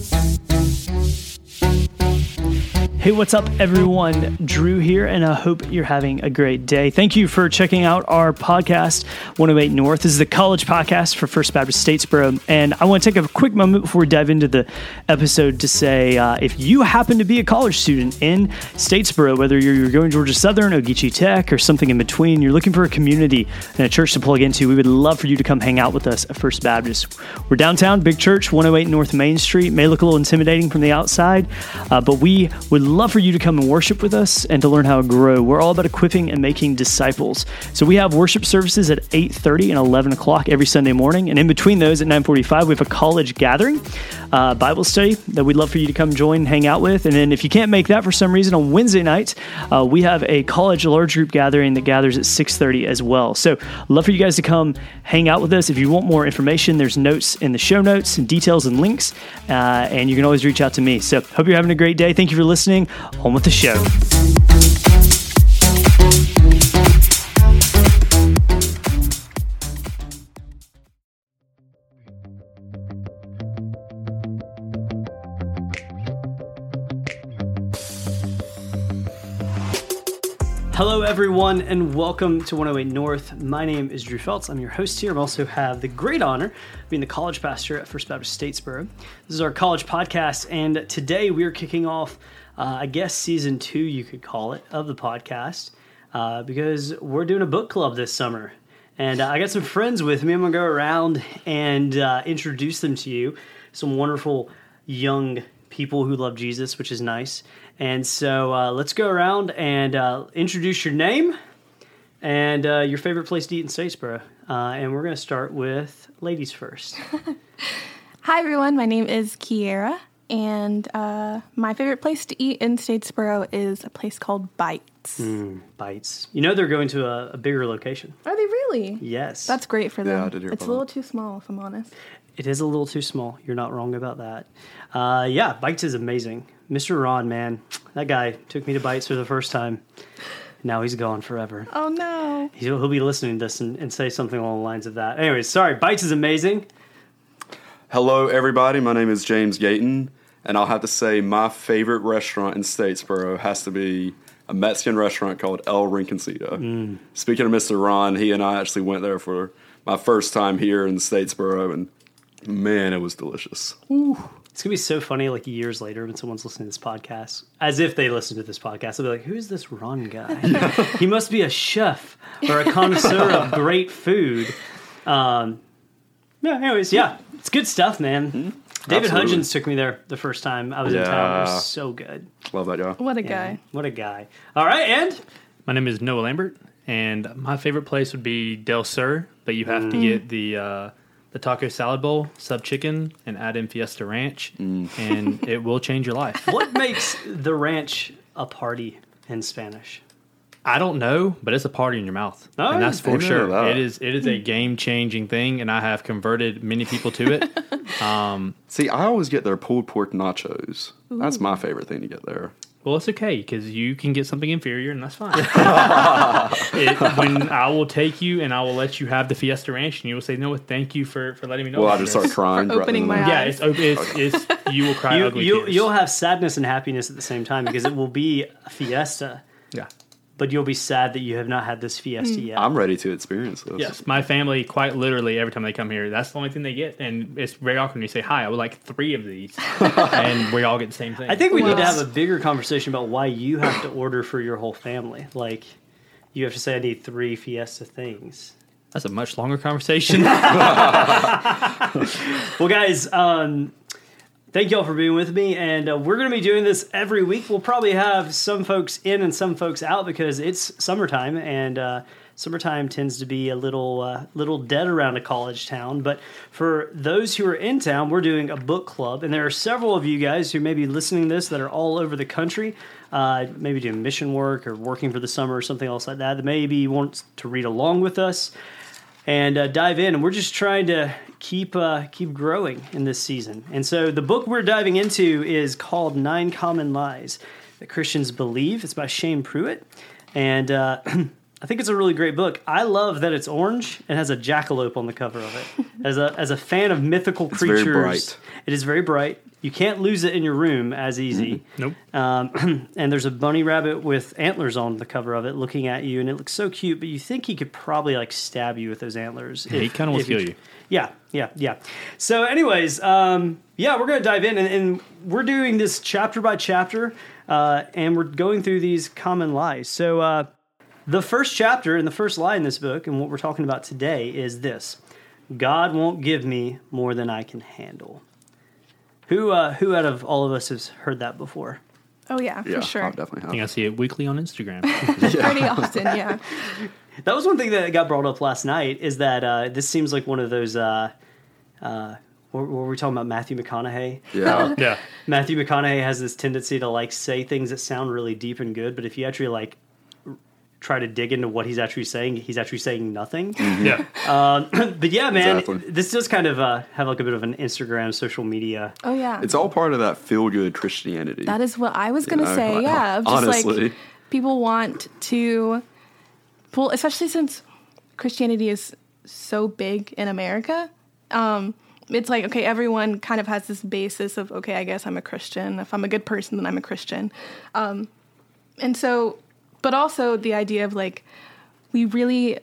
you. Hey, what's up, everyone? Drew here, and I hope you're having a great day. Thank you for checking out our podcast, 108 North. This is the college podcast for First Baptist Statesboro. And I want to take a quick moment before we dive into the episode to say uh, if you happen to be a college student in Statesboro, whether you're going to Georgia Southern, Ogeechee Tech, or something in between, you're looking for a community and a church to plug into, we would love for you to come hang out with us at First Baptist. We're downtown, big church, 108 North Main Street. May look a little intimidating from the outside, uh, but we would love for you to come and worship with us and to learn how to grow. We're all about equipping and making disciples. So we have worship services at 8:30 and 11 o'clock every Sunday morning, and in between those at 9:45 we have a college gathering, uh, Bible study that we'd love for you to come join, hang out with. And then if you can't make that for some reason on Wednesday night, uh, we have a college large group gathering that gathers at 6:30 as well. So love for you guys to come hang out with us. If you want more information, there's notes in the show notes and details and links, uh, and you can always reach out to me. So hope you're having a great day. Thank you for listening. On with the show. Hello, everyone, and welcome to 108 North. My name is Drew Feltz. I'm your host here. I also have the great honor of being the college pastor at First Baptist Statesboro. This is our college podcast, and today we are kicking off, uh, I guess, season two, you could call it, of the podcast, uh, because we're doing a book club this summer. And uh, I got some friends with me. I'm going to go around and uh, introduce them to you. Some wonderful young people who love Jesus, which is nice. And so uh, let's go around and uh, introduce your name and uh, your favorite place to eat in Statesboro. Uh, and we're going to start with ladies first. Hi, everyone. My name is Kiera, and uh, my favorite place to eat in Statesboro is a place called Bites. Mm, bites. You know they're going to a, a, bigger location. Are they really? Yes. That's great for them. Yeah, I did hear it's a little too small, if I'm honest. It is a little too small. You're not wrong about that. Uh, yeah, Bites is amazing. Mr. Ron, man, that guy took me to Bites for the first time. Now he's gone forever. Oh no! He'll, he'll be listening to this and, and, say something along the lines of that. Anyways, sorry. Bites is amazing. Hello, everybody. My name is James Gayton, and I'll have to say my favorite restaurant in Statesboro has to be a Mexican restaurant called El Rinconcito. Mm. Speaking of Mr. Ron, he and I actually went there for my first time here in Statesboro, and man, it was delicious. Ooh. It's gonna be so funny, like years later, when someone's listening to this podcast, as if they listened to this podcast, they'll be like, "Who's this Ron guy? he must be a chef or a connoisseur of great food." Um, yeah. Anyways, yeah, it's good stuff, man. Mm-hmm. David Absolutely. Hudgens took me there the first time I was yeah. in town. It was so good. Love that guy. What a guy. what a guy. All right, and my name is Noah Lambert, and my favorite place would be Del Sur, but you have mm. to get the. Uh, the taco salad bowl, sub chicken, and add in Fiesta Ranch, mm. and it will change your life. What makes the ranch a party in Spanish? I don't know, but it's a party in your mouth, oh, and that's for sure. It is. It is a game changing thing, and I have converted many people to it. um, See, I always get their pulled pork nachos. Ooh. That's my favorite thing to get there. Well, it's okay because you can get something inferior, and that's fine. it, when I will take you and I will let you have the Fiesta Ranch, and you will say, "No, thank you for, for letting me know." Well, I just start crying. For opening my eyes. Yeah, it's, it's, it's, you will cry. You, ugly you, you'll have sadness and happiness at the same time because it will be a fiesta. Yeah but you'll be sad that you have not had this fiesta mm. yet. I'm ready to experience this. Yes, my family quite literally every time they come here, that's the only thing they get, and it's very awkward when you say hi. I would like three of these, and we all get the same thing. I think we wow. need to have a bigger conversation about why you have to order for your whole family. Like, you have to say, "I need three fiesta things." That's a much longer conversation. well, guys, um, thank y'all for being with me and uh, we're going to be doing this every week we'll probably have some folks in and some folks out because it's summertime and uh, summertime tends to be a little uh, little dead around a college town but for those who are in town we're doing a book club and there are several of you guys who may be listening to this that are all over the country uh, maybe doing mission work or working for the summer or something else like that that maybe want to read along with us and uh, dive in. And we're just trying to keep uh, keep growing in this season. And so the book we're diving into is called Nine Common Lies That Christians Believe. It's by Shane Pruitt, and uh, I think it's a really great book. I love that it's orange and has a jackalope on the cover of it. As a as a fan of mythical very creatures, bright. it is very bright. You can't lose it in your room as easy. Nope. Um, and there's a bunny rabbit with antlers on the cover of it, looking at you, and it looks so cute. But you think he could probably like stab you with those antlers. he if- kinda wants if to kill you. Yeah, yeah, yeah. So, anyways, um, yeah, we're gonna dive in, and, and we're doing this chapter by chapter, uh, and we're going through these common lies. So, uh, the first chapter and the first lie in this book, and what we're talking about today, is this: God won't give me more than I can handle. Who, uh, who out of all of us has heard that before? Oh yeah, for sure. I definitely I think I see it weekly on Instagram. Pretty often, yeah. That was one thing that got brought up last night. Is that uh, this seems like one of those? Uh, uh, were, were we talking about Matthew McConaughey? Yeah. yeah. Matthew McConaughey has this tendency to like say things that sound really deep and good, but if you actually like r- try to dig into what he's actually saying, he's actually saying nothing. Yeah. but yeah, man, Exactly. this does kind of uh, have like a bit of an Instagram social media. Oh yeah. It's all part of that feel good Christianity. That is what I was going to know, say. Yeah, of just honestly. like people want to pull, especially since Christianity is so big in America. Um, it's like okay, everyone kind of has this basis of okay, I guess I'm a Christian. If I'm a good person, then I'm a Christian. Um, and so, but also the idea of like we really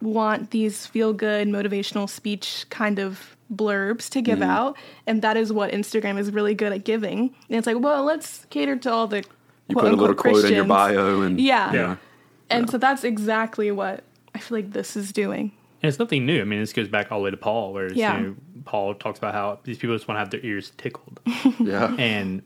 want these feel good motivational speech kind of blurbs to give out and that is what instagram is really good at giving and it's like well let's cater to all the you put a little quote in your bio and yeah, Yeah. And so that's exactly what i feel like this is doing And it's nothing new. I mean, this goes back all the way to Paul, where Yeah. you know, Paul talks about how these people just want to have their ears tickled, yeah. and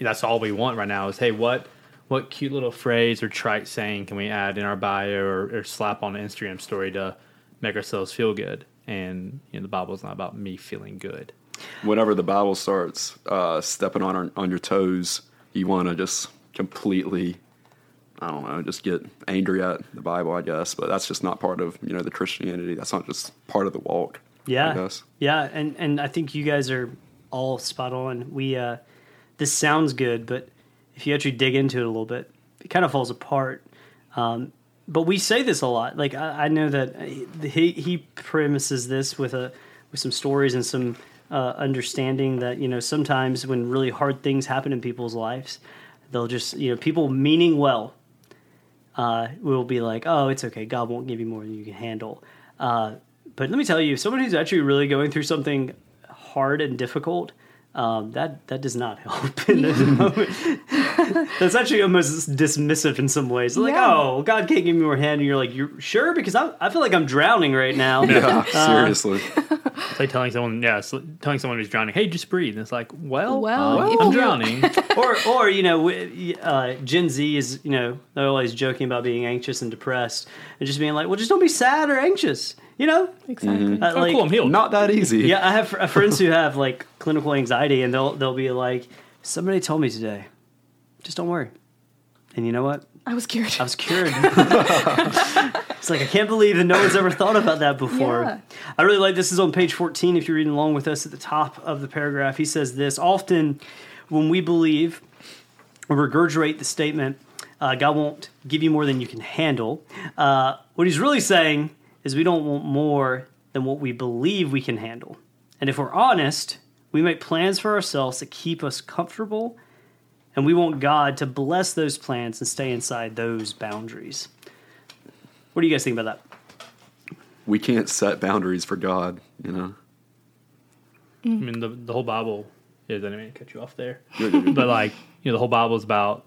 that's all we want right now. Is hey, what what cute little phrase or trite saying can we add in our bio or, or slap on an Instagram story to make ourselves feel good? And you know, the Bible's not about me feeling good. Whenever the Bible starts uh, stepping on our, on your toes, you want to just completely, I don't know, just get angry at the Bible, I guess. But that's just not part of you know the Christianity. That's not just part of the walk. I Yeah, guess. yeah, and and I think you guys are all spot on. We uh, this sounds good, but if you actually dig into it a little bit, it kind of falls apart. Um, but we say this a lot. Like I, I know that he he premises this with a with some stories and some uh, understanding that you know sometimes when really hard things happen in people's lives, they'll just you know people meaning well uh, will be like, oh, it's okay. God won't give you more than you can handle. Uh, but let me tell you, someone who's actually really going through something hard and difficult, um, that that does not help in those moments. That's actually almost dismissive in some ways. Like, Yeah. oh, God can't give me more hand, and you're like, you're sure because I, I feel like I'm drowning right now. Yeah, seriously. It's like telling someone, yeah, it's like telling someone who's drowning, hey, just breathe. And it's like, well, Well, uh, if I'm drowning. or or you know uh, Gen Z is you know they're always joking about being anxious and depressed and just being like well just don't be sad or anxious you know exactly Uh, oh, like- cool, I'm healed. Not that easy. yeah I have fr- friends who have like clinical anxiety and they'll they'll be like somebody told me today just don't worry and you know what i was cured I was cured. it's like I can't believe that no one's ever thought about that before. Yeah. I really like this is on page 14 if you're reading along with us at the top of the paragraph. He says this, often when we believe or regurgitate the statement uh, God won't give you more than you can handle. Uh, what he's really saying is we don't want more than what we believe we can handle. And if we're honest, we make plans for ourselves that keep us comfortable and we want God to bless those plans and stay inside those boundaries. What do you guys think about that? We can't set boundaries for God, you know? I mm. mean, the, the whole Bible is, I didn't mean to cut you off there. But like you know the whole bible is about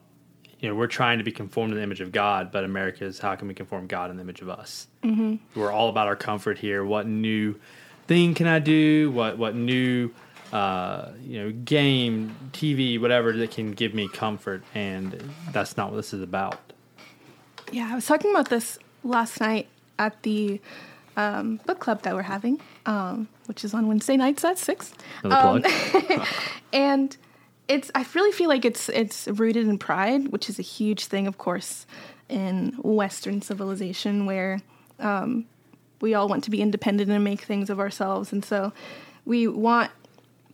you know we're trying to be conformed to the image of god but america is how can we conform god in the image of us mm-hmm. we're all about our comfort here what new thing can i do what what new uh, you know game tv whatever that can give me comfort and that's not what this is about Yeah, I was talking about this last night at the um, book club that we're having, um, which is on Wednesday nights at six. Plug. And it's I really feel like it's it's rooted in pride, which is a huge thing, of course, in Western civilization where um, we all want to be independent and make things of ourselves, and so we want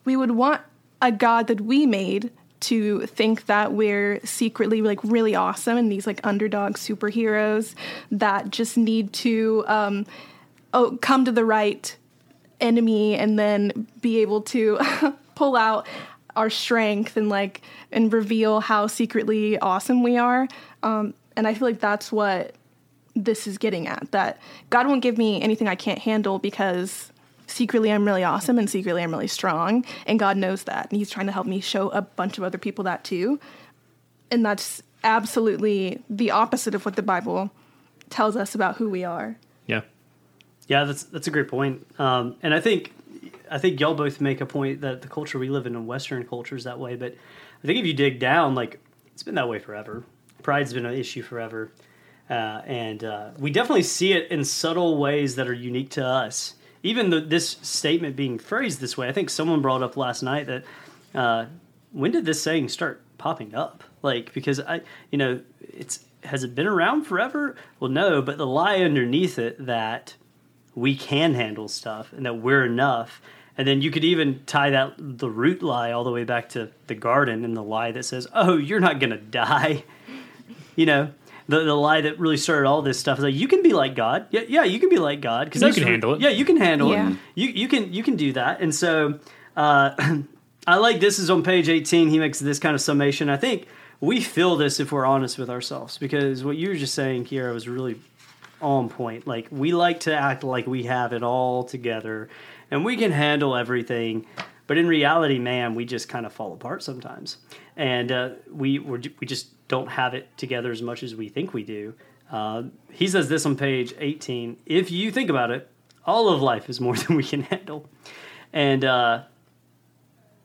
we would want a God that we made to think that we're secretly like really awesome and these like underdog superheroes that just need to um, oh, come to the right enemy and then be able to pull out our strength and like and reveal how secretly awesome we are um, and i feel like that's what this is getting at that god won't give me anything i can't handle because secretly i'm really awesome and secretly i'm really strong and god knows that and he's trying to help me show a bunch of other people that too and that's absolutely the opposite of what the bible tells us about who we are Yeah. Yeah, that's that's a great point. Um, and I think I think y'all both make a point that the culture we live in in Western culture is that way. But I think if you dig down, like it's been that way forever. Pride's been an issue forever, uh, and uh, we definitely see it in subtle ways that are unique to us. Even the, this statement being phrased this way, I think someone brought up last night that uh, when did this saying start popping up? Like because I, you know, it's has it been around forever? Well, no, but the lie underneath it that we can handle stuff and that we're enough. And then you could even tie that the root lie all the way back to the garden and the lie that says, "Oh, you're not going to die." You know, the the lie that really started all this stuff is like you can be like God. Yeah, yeah, you can be like God because You can handle it. Yeah, you can handle Yeah. it. You you can you can do that. And so uh, I like this is on page 18. He makes this kind of summation. I think we feel this if we're honest with ourselves because what you were just saying here was really on point. Like we like to act like we have it all together and we can handle everything, but in reality, man, we just kind of fall apart sometimes, and uh, we we just don't have it together as much as we think we do. Uh, he says this on page 18. If you think about it, all of life is more than we can handle, and uh,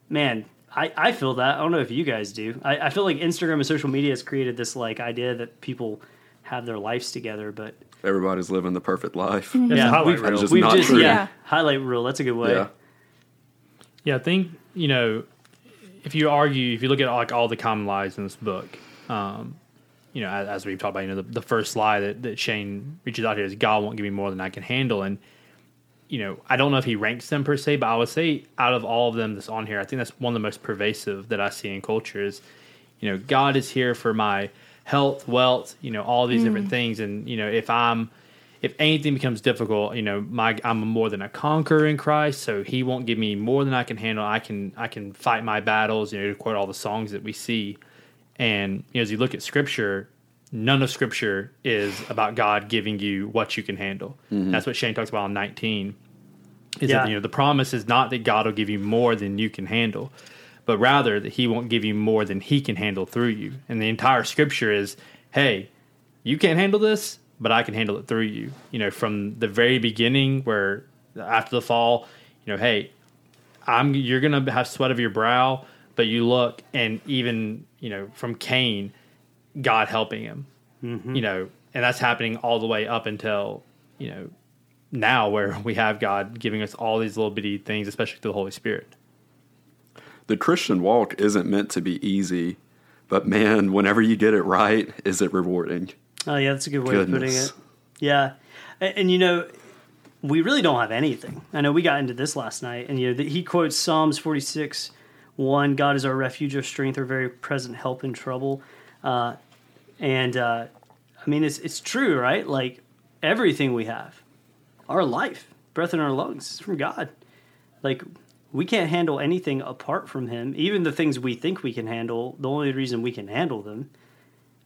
man. I, I feel that. I don't know if you guys do. I, I feel like Instagram and social media has created this like idea that people have their lives together, but Everybody's living the perfect life. It's a yeah, highlight we've, reel. Just we've just true. yeah, Yeah. highlight reel. That's a good way. Yeah. Yeah, I think you know if you argue, if you look at like all the common lies in this book, um, you know, as, as we've talked about, you know, the, the first lie that, that Shane reaches out here is God won't give me more than I can handle, and you know, I don't know if he ranks them per se, but I would say out of all of them that's on here, I think that's one of the most pervasive that I see in culture is, you know, God is here for my health, wealth, you know, all these different mm. things, and you know, if I'm if anything becomes difficult, you know, my I'm more than a conqueror in Christ, so He won't give me more than I can handle. I can I can fight my battles. You know, to quote all the songs that we see, and you know, as you look at Scripture, none of Scripture is about God giving you what you can handle. Mm-hmm. That's what Shane talks about in 19. Is Yeah. that you know the promise is not that God will give you more than you can handle, but rather that He won't give you more than He can handle through you. And the entire Scripture is, hey, you can't handle this, but I can handle it through you. You know, from the very beginning, where after the fall, you know, hey, I'm you're gonna have sweat of your brow, but you look and even you know from Cain, God helping him, mm-hmm. you know, and that's happening all the way up until you know now where we have God giving us all these little bitty things, especially through the Holy Spirit. The Christian walk isn't meant to be easy, but man, whenever you get it right, is it rewarding? Oh yeah, that's a good way of putting it. Yeah, and, and, you know, we really don't have anything. I know we got into this last night, and you know, the, he quotes Psalms forty six, one: "God is our refuge, our strength, our very present help in trouble." Uh, and uh, I mean, it's it's true, right? Like everything we have, our life, breath in our lungs, is from God. Like we can't handle anything apart from Him. Even the things we think we can handle, the only reason we can handle them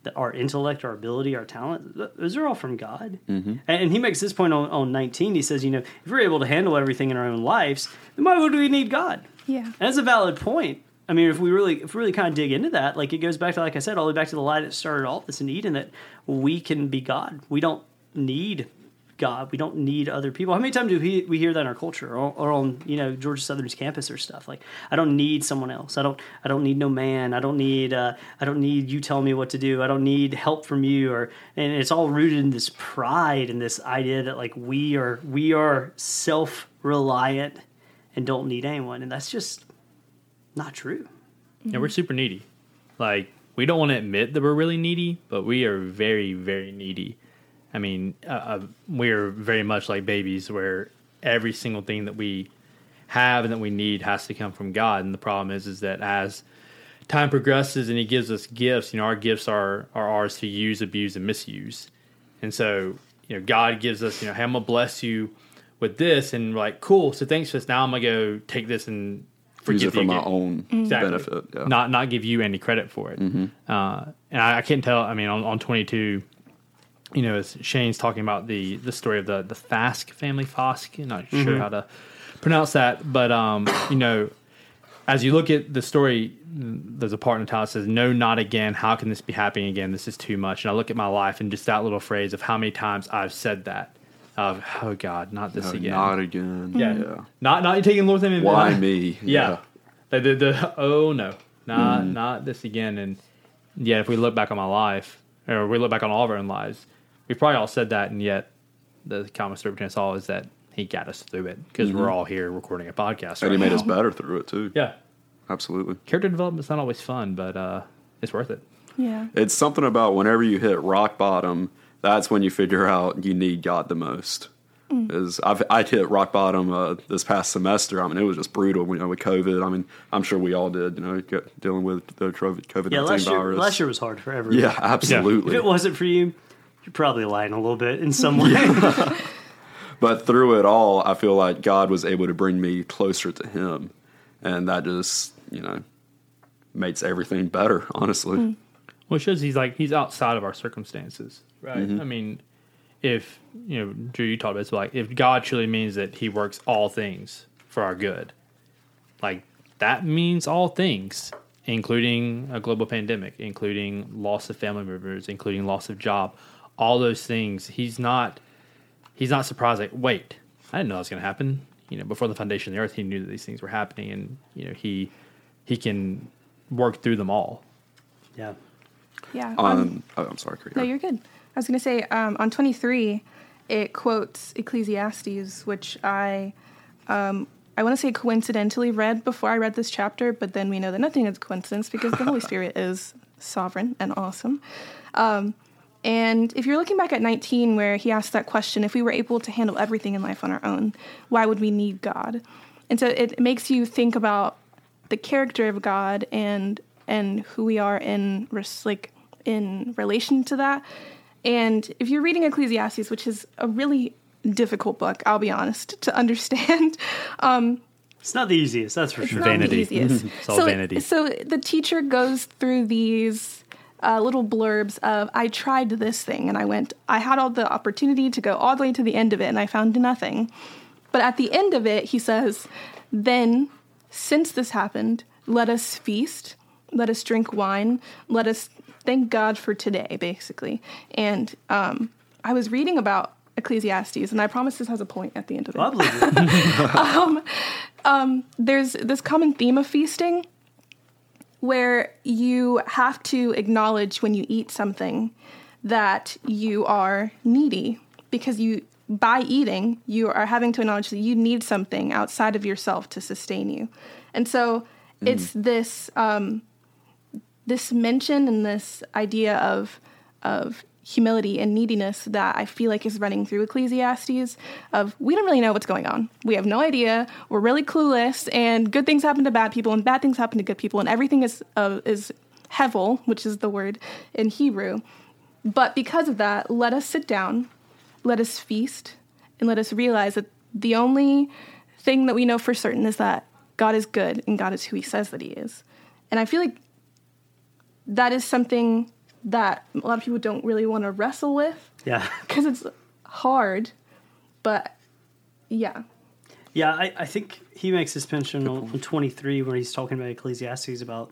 that our intellect, our ability, our talent, those are all from God. Mm-hmm. And, and he makes this point on, on 19. He says, you know, if we're able to handle everything in our own lives, then why would we need God? Yeah. And that's a valid point. I mean, if we really, if we really kind of dig into that, like it goes back to, like I said, all the way back to the lie that started all this in Eden, that we can be God. We don't need God. We don't need other people. How many times do we, we hear that in our culture, or, or on you know Georgia Southern's campus or stuff? Like, I don't need someone else. I don't. I don't need no man. I don't need. Uh, I don't need you telling me what to do. I don't need help from you. Or and it's all rooted in this pride and this idea that like we are we are self reliant and don't need anyone, and that's just not true. Yeah, we're super needy. Like we don't want to admit that we're really needy, but we are very, very needy. I mean, uh, uh, we're very much like babies, where every single thing that we have and that we need has to come from God. And the problem is, is that as time progresses and he gives us gifts, you know, our gifts are are ours to use, abuse, and misuse. And so, you know, God gives us, you know, hey, I'm gonna bless you with this, and we're like, cool. So thanks for this. Now I'm gonna go take this and Use forgive it for you my own Exactly. benefit. Yeah. Not not give you any credit for it. Uh, and I, I can't tell. I mean, on, on 22, you know, as Shane's talking about the the story of the the Fask family, Fosk. I'm not sure how to pronounce that, but um, you know, as you look at the story, there's a part in the title that says, "No, not again. How can this be happening again? This is too much." And I look at my life and just that little phrase of how many times I've said that. Of oh God, not this No, again. Not again. Yeah. yeah. Not not taking Lord's name in Why me? Yeah. The, the, the- oh no, not not this again. And yeah, if we look back on my life, or we look back on all of our own lives, we've probably all said that, and yet the common story between us all is that he got us through it because we're all here recording a podcast. And he made now. us better through it too. Yeah, Absolutely. character development's not always fun, but uh, it's worth it. Yeah. It's something about whenever you hit rock bottom, that's when you figure out you need God the most. Is I've I hit rock bottom uh, this past semester. I mean, it was just brutal. You know, with COVID. I mean, I'm sure we all did. You know, dealing with the COVID Yeah, nineteen last year, virus. last year was hard for everyone. yeah, absolutely. If it wasn't for you, you're probably lying a little bit in some way. But through it all, I feel like God was able to bring me closer to Him, and that just you know makes everything better. Honestly, hmm. Well, it shows he's like he's outside of our circumstances, right? Mm-hmm. I mean, if you know, Drew, you talked about this, like if God truly means that He works all things for our good, like that means all things, including a global pandemic, including loss of family members, including loss of job, all those things. He's not he's not surprised. Like, wait, I didn't know that was going to happen. You know, before the foundation of the earth, he knew that these things were happening, and you know, he he can work through them all. yeah. Yeah. on oh, I'm sorry, Karina. No, you're good. I was going to say um, on 23, it quotes Ecclesiastes, which I um, I want to say coincidentally read before I read this chapter, but then we know that nothing is coincidence because the Holy Spirit is sovereign and awesome. Um, and if you're looking back at 19, where he asked that question, if we were able to handle everything in life on our own, why would we need God? And so it makes you think about the character of God and and who we are in res- like in relation to that. And if you're reading Ecclesiastes, which is a really difficult book, I'll be honest to understand. Um, It's not the easiest, that's for it's sure. not Vanity. the easiest. It's all so, vanity. So the teacher goes through these uh, little blurbs of I tried this thing and I went. I had all the opportunity to go all the way to the end of it and I found nothing. But at the end of it, he says, "Then, since this happened, let us feast, let us drink wine, let us thank God for today." Basically, and um, I was reading about Ecclesiastes, and I promise this has a point at the end of it I believe it. there's this common theme of feasting where you have to acknowledge when you eat something that you are needy because you by eating you are having to acknowledge that you need something outside of yourself to sustain you. And so it's this um, this mention and this idea of of humility and neediness that I feel like is running through Ecclesiastes of we don't really know what's going on. We have no idea. We're really clueless and good things happen to bad people and bad things happen to good people and everything is uh, is hevel, which is the word in Hebrew. But because of that, let us sit down, let us feast, and let us realize that the only thing that we know for certain is that God is good and God is who he says that he is. And I feel like that is something that a lot of people don't really want to wrestle with. Yeah. because it's hard. But yeah, Yeah, I, I think he makes this mention on, on 23 when he's talking about Ecclesiastes about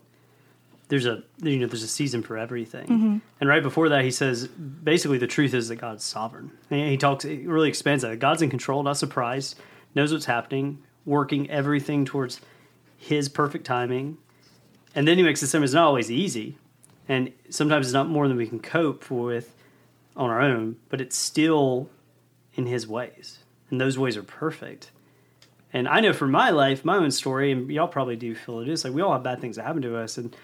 there's a you know there's a season for everything, mm-hmm. and right before that he says basically the truth is that God's sovereign. And he talks he really expands that. God's in control, not surprised, knows what's happening, working everything towards His perfect timing, and then he makes the sound it's not always easy, and sometimes it's not more than we can cope with on our own, but it's still in His ways, and those ways are perfect. And I know for my life, my own story, and y'all probably do feel it is like we all have bad things that happen to us, and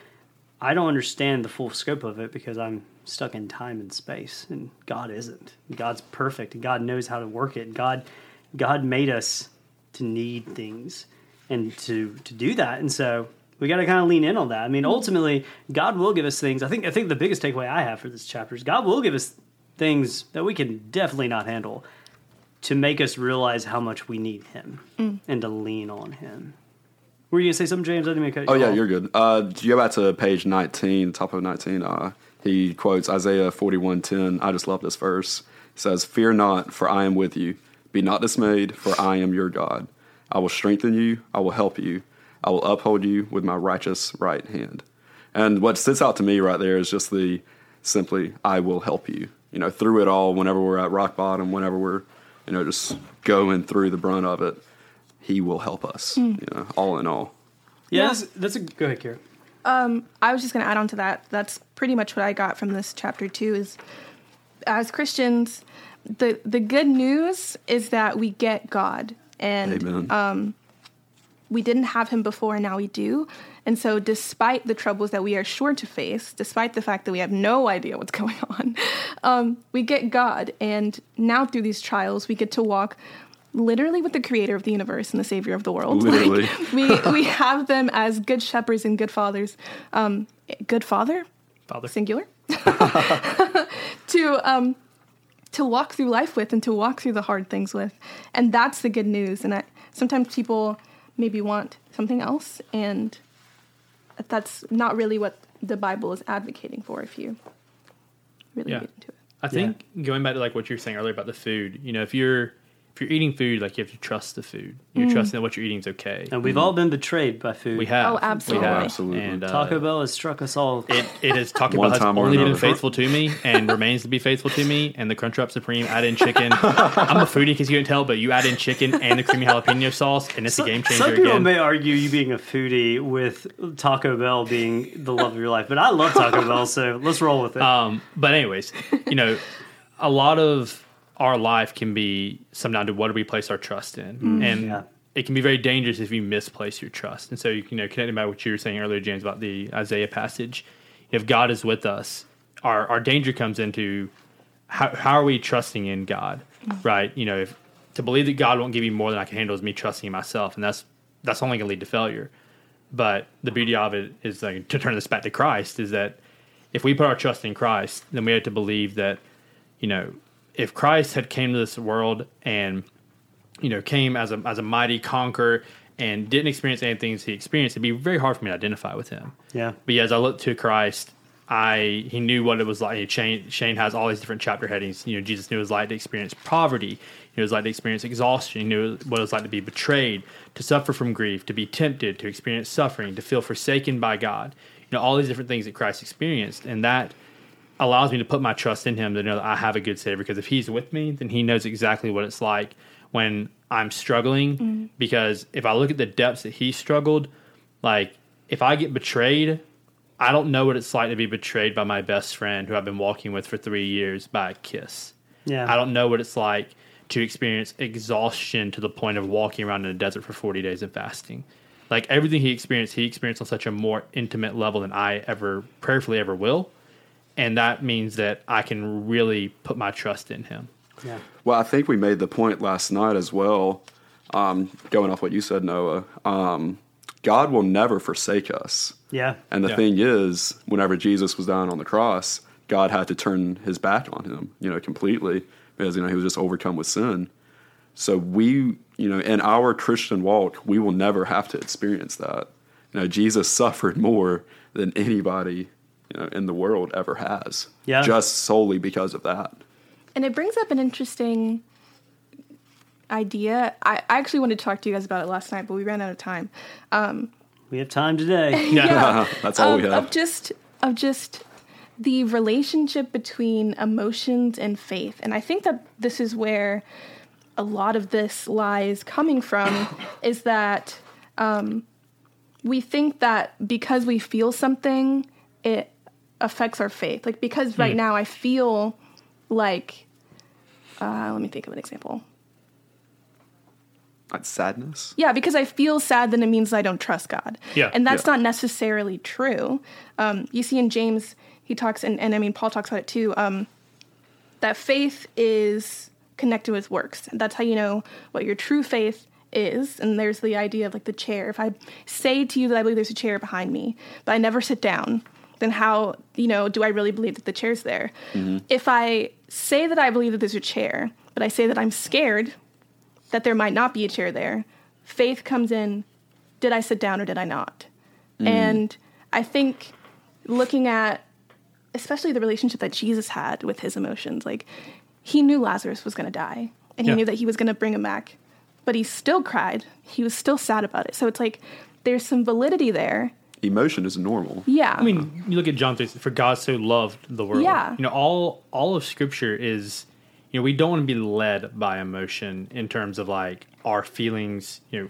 I don't understand the full scope of it because I'm stuck in time and space, and God isn't. God's perfect, and God knows how to work it. God, God made us to need things and to to do that, and so we got to kind of lean in on that. I mean, ultimately, God will give us things. I think I think the biggest takeaway I have for this chapter is God will give us things that we can definitely not handle to make us realize how much we need Him and to lean on Him. Were you gonna say something, James? I didn't mean to cut Oh yeah, off. you're good. Uh, do you go back to page 19, top of 19? Uh, he quotes Isaiah 41:10. I just love this verse. It says, "Fear not, for I am with you. Be not dismayed, for I am your God. I will strengthen you. I will help you. I will uphold you with my righteous right hand." And what sits out to me right there is just the simply, "I will help you." You know, through it all, whenever we're at rock bottom, whenever we're, you know, just going through the brunt of it, He will help us. Hmm. You know, all in all. Yeah, Yeah. That's, that's a go ahead, Kara. Um, I was just going to add on to that. That's pretty much what I got from this chapter too. Is as Christians, the the good news is that we get God, and Amen. Um, we didn't have Him before, and now we do. And so, despite the troubles that we are sure to face, despite the fact that we have no idea what's going on, um, we get God, and now through these trials, we get to walk. Literally with the creator of the universe and the savior of the world. Literally. Like, we we have them as good shepherds and good fathers. Um, good father, Father. singular to um to walk through life with and to walk through the hard things with and that's the good news and I, sometimes people maybe want something else and that's not really what the bible is advocating for if you really Yeah. get into it I think going back to like what you were saying earlier about the food, you know, if you're if you're eating food, like you have to trust the food. You're trusting that what you're eating is okay. And we've all been betrayed by food. We have. Oh, absolutely. We have. Absolutely. And uh, Taco Bell has struck us all. It, it is Taco Bell has time or only been faithful to me and remains to be faithful to me. And the Crunchwrap Supreme add in chicken. I'm a foodie because you can't tell, but you add in chicken and the creamy jalapeno sauce, and it's a game changer Some people again. may argue you being a foodie with Taco Bell being the love of your life, but I love Taco Bell, so let's roll with it. Um, but anyways, you know, a lot of our life can be summed down to what do we place our trust in, mm. and Yeah. it can be very dangerous if you misplace your trust. And so, you know, connecting back what you were saying earlier, James, about the Isaiah passage, if God is with us, our our danger comes into how how are we trusting in God, mm. right? You know, if to believe that God won't give you more than I can handle is me trusting in myself, and that's that's only going to lead to failure. But the beauty of it is like to turn this back to Christ is that if we put our trust in Christ, then we have to believe that, you know, if Christ had came to this world and, you know, came as a as a mighty conqueror and didn't experience anything he experienced, it'd be very hard for me to identify with him. yeah. But yeah, as I look to Christ, I he knew what it was like. Shane Shane has all these different chapter headings. You know, Jesus knew it was like to experience poverty. He knew it was like to experience exhaustion. He knew what it was like to be betrayed, to suffer from grief, to be tempted, to experience suffering, to feel forsaken by God. You know, all these different things that Christ experienced, and that allows me to put my trust in Him to know that I have a good Savior. Because if He's with me, then He knows exactly what it's like when I'm struggling. Mm-hmm. Because if I look at the depths that He struggled, like if I get betrayed, I don't know what it's like to be betrayed by my best friend who I've been walking with for three years by a kiss. Yeah. I don't know what it's like to experience exhaustion to the point of walking around in a desert for 40 days and fasting. Like everything he experienced, he experienced on such a more intimate level than I ever prayerfully ever will. And that means that I can really put my trust in him. Yeah. Well, I think we made the point last night as well, um, going off what you said, Noah. Um, God will never forsake us. Yeah. And the Yeah. thing is, whenever Jesus was down on the cross, God had to turn his back on him, you know, completely because, you know, he was just overcome with sin. So we, you know, in our Christian walk, we will never have to experience that. You know, Jesus suffered more than anybody, you know, in the world ever has. Yeah. Just solely because of that. And it brings up an interesting idea. I, I actually wanted to talk to you guys about it last night, but we ran out of time. We have time today. Yeah. That's all of, we have. of just of just the relationship between emotions and faith. And I think that this is where a lot of this lies coming from is that um, we think that because we feel something, it affects our faith. Like because right now I feel like uh, let me think of an example. That's sadness. Yeah, because I feel sad, then it means I don't trust God. Yeah. And that's Yeah. not necessarily true. Um, you see in James, he talks, and, and I mean, Paul talks about it too, um, that faith is connected with works. And that's how you know what your true faith is, and there's the idea of like the chair. If I say to you that I believe there's a chair behind me, but I never sit down, then how, you know, do I really believe that the chair's there? Mm-hmm. If I say that I believe that there's a chair, but I say that I'm scared that there might not be a chair there, faith comes in did I sit down or did I not? Mm-hmm. And I think looking at especially the relationship that Jesus had with his emotions, like he knew Lazarus was going to die and he Yeah. knew that he was going to bring him back, but he still cried. He was still sad about it. So it's like there's some validity there. Emotion is normal. Yeah. I mean, you look at John 3, for God so loved the world. Yeah. You know, all all of Scripture is, you know, we don't want to be led by emotion in terms of like our feelings. You know,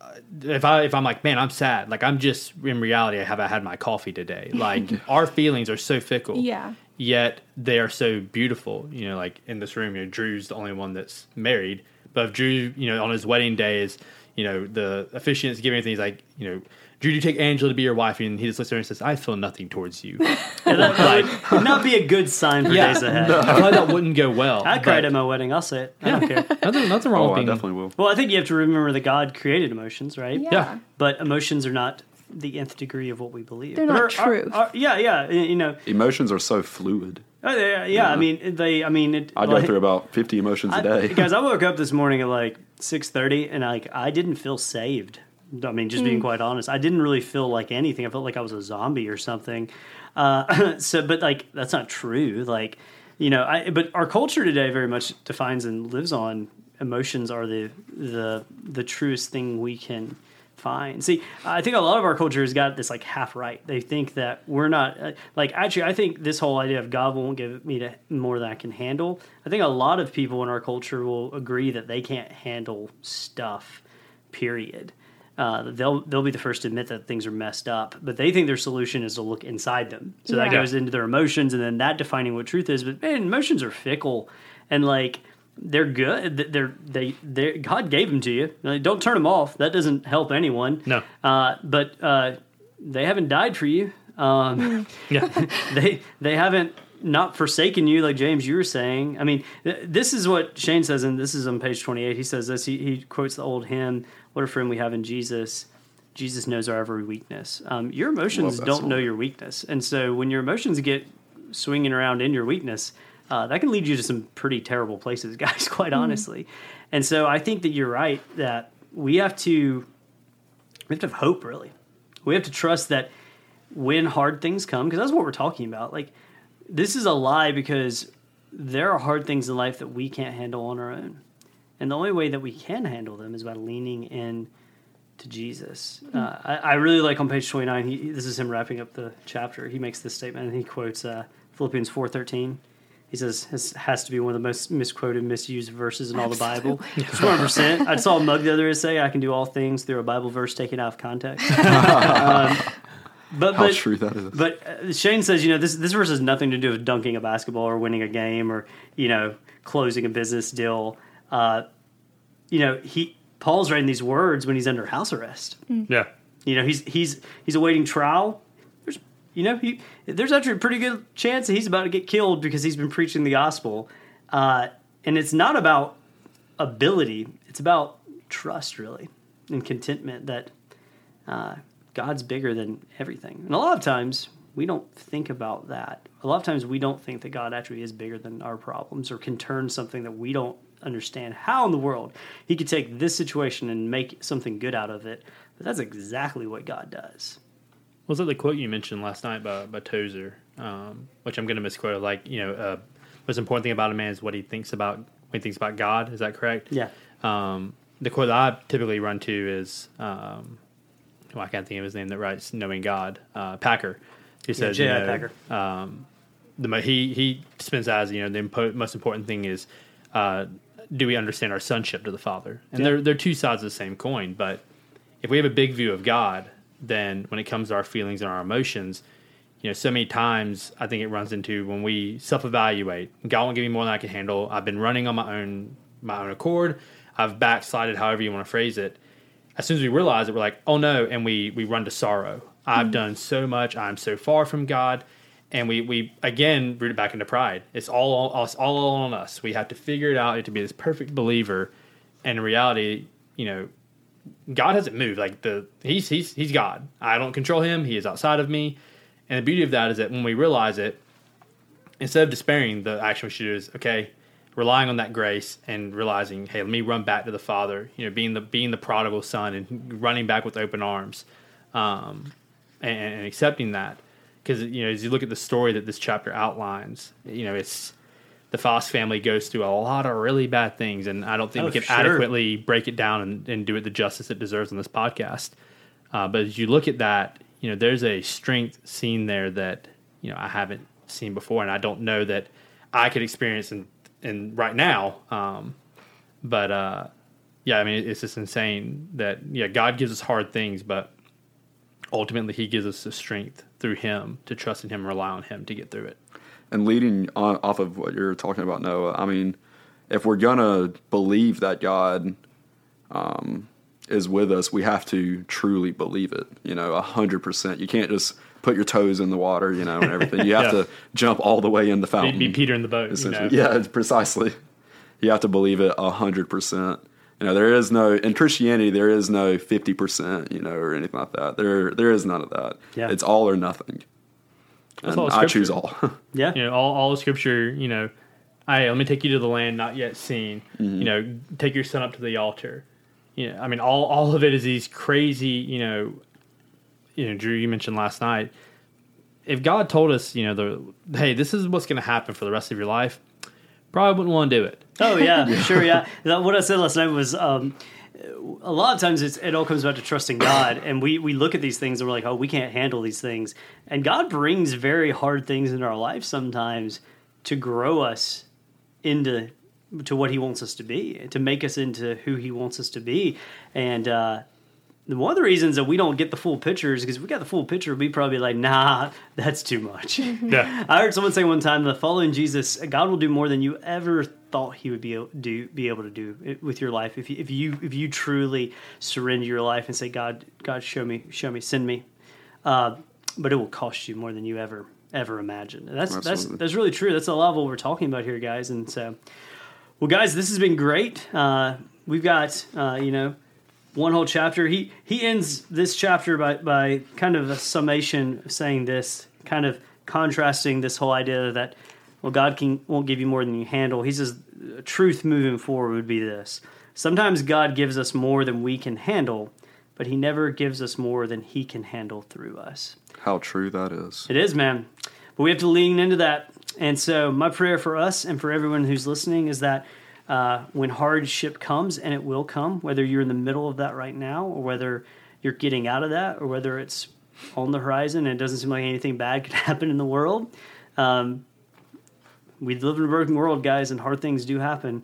uh, if I if I'm like, man, I'm sad. Like I'm just in reality, I haven't had my coffee today. Like our feelings are so fickle. Yeah. Yet they are so beautiful. You know, like in this room, you know, Drew's the only one that's married. But if Drew, you know, on his wedding day is, you know, the officiant's giving everything, he's like, you know, Drew, do you take Angela to be your wife? And he just looks at her and says, I feel nothing towards you. like, Would not be a good sign for yeah, days ahead. I feel like that wouldn't go well. I cried at my wedding. I'll say it. I don't care. Nothing, nothing wrong Oh, with I definitely will. Well, I think you have to remember that God created emotions, right? yeah. yeah. But emotions are not the nth degree of what we believe. They're But not are- are- are- yeah, yeah. You know, Emotions are so fluid. oh, yeah, yeah. I mean, they. I mean, it, I go like- through about 50 emotions a I- day. guys, I woke up this morning at like six thirty, and I, like I didn't feel saved. I mean, just being quite honest, I didn't really feel like anything. I felt like I was a zombie or something. Uh, so, but like that's not true. Like, you know, I but our culture today very much defines and lives on emotions are the the the truest thing we can find. See, I think a lot of our culture has got this like half right. They think that we're not uh, like actually. I think this whole idea of God won't give me to, more than I can handle. I think a lot of people in our culture will agree that they can't handle stuff. Period. Uh, they'll they'll be the first to admit that things are messed up, but they think their solution is to look inside them. So that goes into their emotions, and then that defining what truth is. But man, emotions are fickle, and like they're good. They're they they God gave them to you. Like, don't turn them off. That doesn't help anyone. No. Uh, but uh, they haven't died for you. Um, Yeah. they they haven't not forsaken you like James you were saying. I mean, th- this is what Shane says, and this is on page twenty eight. He says this. He, he quotes the old hymn, "What a friend we have in Jesus." Jesus knows our every weakness. Um, your emotions that don't song. know your weakness, and so when your emotions get swinging around in your weakness, uh, that can lead you to some pretty terrible places, guys. Quite honestly, and so I think that you're right that we have to we have to have hope. Really, we have to trust that when hard things come, because that's what we're talking about. Like this is a lie because there are hard things in life that we can't handle on our own, and the only way that we can handle them is by leaning in to Jesus. Uh, I, I really like on page twenty nine. He, this is him wrapping up the chapter. He makes this statement and he quotes uh, Philippians four thirteen. He says this has to be one of the most misquoted, misused verses in all the Bible. One hundred percent. I saw a mug the other day say, "I can do all things through a Bible verse taken out of context." um, but How but, true that is. but uh, Shane says, you know, this this verse has nothing to do with dunking a basketball or winning a game or you know closing a business deal. Uh, you know, he Paul's writing these words when he's under house arrest. yeah. You know, he's he's he's awaiting trial. There's you know he there's actually a pretty good chance that he's about to get killed because he's been preaching the gospel, uh, and it's not about ability. It's about trust, really, and contentment that uh, God's bigger than everything. And a lot of times we don't think about that. A lot of times we don't think that God actually is bigger than our problems or can turn something that we don't understand how in the world he could take this situation and make something good out of it. But that's exactly what God does. Was that the quote you mentioned last night by, by Tozer, um, which I'm going to misquote? Like, you know, uh, most important thing about a man is what he thinks about when he thinks about God. Is that correct? Yeah. Um, the quote that I typically run to is, um, well, I can't think of his name that writes "Knowing God." Uh, Packer, who says, you J.I. know, Packer. Um, the he he spends as you know the impo- most important thing is, uh, do we understand our sonship to the Father? And Yeah. they're they're two sides of the same coin. But if we have a big view of God, then when it comes to our feelings and our emotions, you know, so many times I think it runs into when we self-evaluate. God won't give me more than I can handle. I've been running on my own my own accord. I've backslided, however you want to phrase it. As soon as we realize it, we're like, oh no, and we we run to sorrow. I've mm-hmm. done so much. I'm so far from God, and we we again root it back into pride. It's all all, it's all on us. We have to figure it out. To be this perfect believer, And in reality, you know, God hasn't moved. Like the he's he's he's God. I don't control him. He is outside of me. And the beauty of that is that when we realize it, instead of despairing, the action we should do is okay, relying on that grace and realizing, hey, let me run back to the Father. You know, being the being the prodigal son and running back with open arms, um, and, and accepting that. Because you know, as you look at the story that this chapter outlines, you know, it's the Foss family goes through a lot of really bad things, and I don't think Oh, we can sure. adequately break it down and, and do it the justice it deserves on this podcast. Uh, but as you look at that, you know, there's a strength seen there that you know I haven't seen before, and I don't know that I could experience in, in right now. Um, but uh, yeah, I mean, it's just insane that yeah, God gives us hard things, but ultimately He gives us the strength through Him to trust in Him, and rely on Him to get through it. And leading on, off of what you're talking about, Noah, I mean, if we're gonna believe that God um, is with us, we have to truly believe it. You know, a hundred percent. You can't just put your toes in the water, you know, and everything. You have Yeah. to jump all the way in the fountain. be Peter in the boat, you know? Yeah, precisely. You have to believe it a hundred percent. You know, there is no in Christianity there is no fifty percent, you know, or anything like that. There there is none of that. Yeah. It's all or nothing. That's and all I choose all. Yeah. you know all, all of scripture you know hey let me take you to the land not yet seen mm-hmm. you know take your son up to the altar you know i mean all, all of it is these crazy you know you know drew you mentioned last night if god told us you know the hey this is what's going to happen for the rest of your life probably wouldn't want to do it Oh yeah, sure, yeah. That- What I said last night was um, a lot of times it's, it all comes back to trusting God, and we we look at these things and we're like, oh, we can't handle these things, and God brings very hard things in our life sometimes to grow us into to what He wants us to be, to make us into who He wants us to be, and. uh one of the reasons that we don't get the full picture is because if we got the full picture, we'd probably be like, nah, that's too much. yeah I heard someone say one time that following Jesus, God will do more than you ever thought He would be able, do be able to do it with your life. If you, if you if you truly surrender your life and say, God, God, show me, show me, send me, uh, but it will cost you more than you ever ever imagined. And that's that's that's really true. That's a lot of what we're talking about here, guys. And so, well, guys, this has been great. Uh, we've got uh, you know one whole chapter. He he ends this chapter by by kind of a summation saying this, kind of contrasting this whole idea that well, God can won't give you more than you handle. He says truth moving forward would be this. Sometimes God gives us more than we can handle, but He never gives us more than He can handle through us. How true that is. It is, man. But we have to lean into that. And so, my prayer for us and for everyone who's listening is that uh, when hardship comes, and it will come, whether you're in the middle of that right now, or whether you're getting out of that, or whether it's on the horizon and it doesn't seem like anything bad could happen in the world, um, we live in a broken world, guys, and hard things do happen.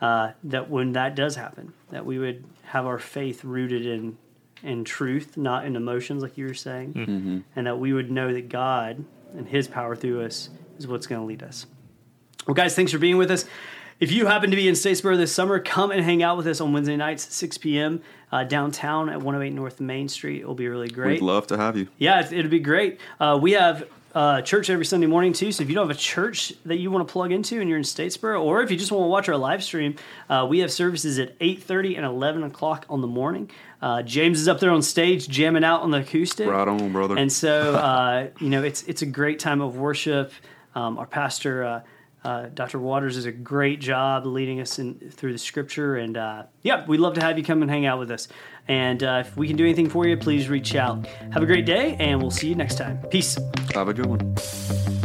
Uh, that when that does happen, that we would have our faith rooted in in truth, not in emotions, like you were saying, and that we would know that God and His power through us is what's going to lead us. Well, guys, thanks for being with us. If you happen to be in Statesboro this summer, come and hang out with us on Wednesday nights 6 p.m. Uh, downtown at 108 North Main Street. It'll be really great. We'd love to have you. Yeah, it- it'll be great. Uh, we have uh, church every Sunday morning too. So if you don't have a church that you want to plug into and you're in Statesboro, or if you just want to watch our live stream, uh, we have services at 8:30 and 11 o'clock on the morning. Uh, James is up there on stage jamming out on the acoustic. Right on, brother. And so, uh, you know, it's it's a great time of worship. Um, our pastor, uh, uh, Dr. Waters, does a great job leading us in through the Scripture. And uh, yeah, we'd love to have you come and hang out with us. And uh, if we can do anything for you, please reach out. Have a great day, and we'll see you next time. Peace. Have a good one.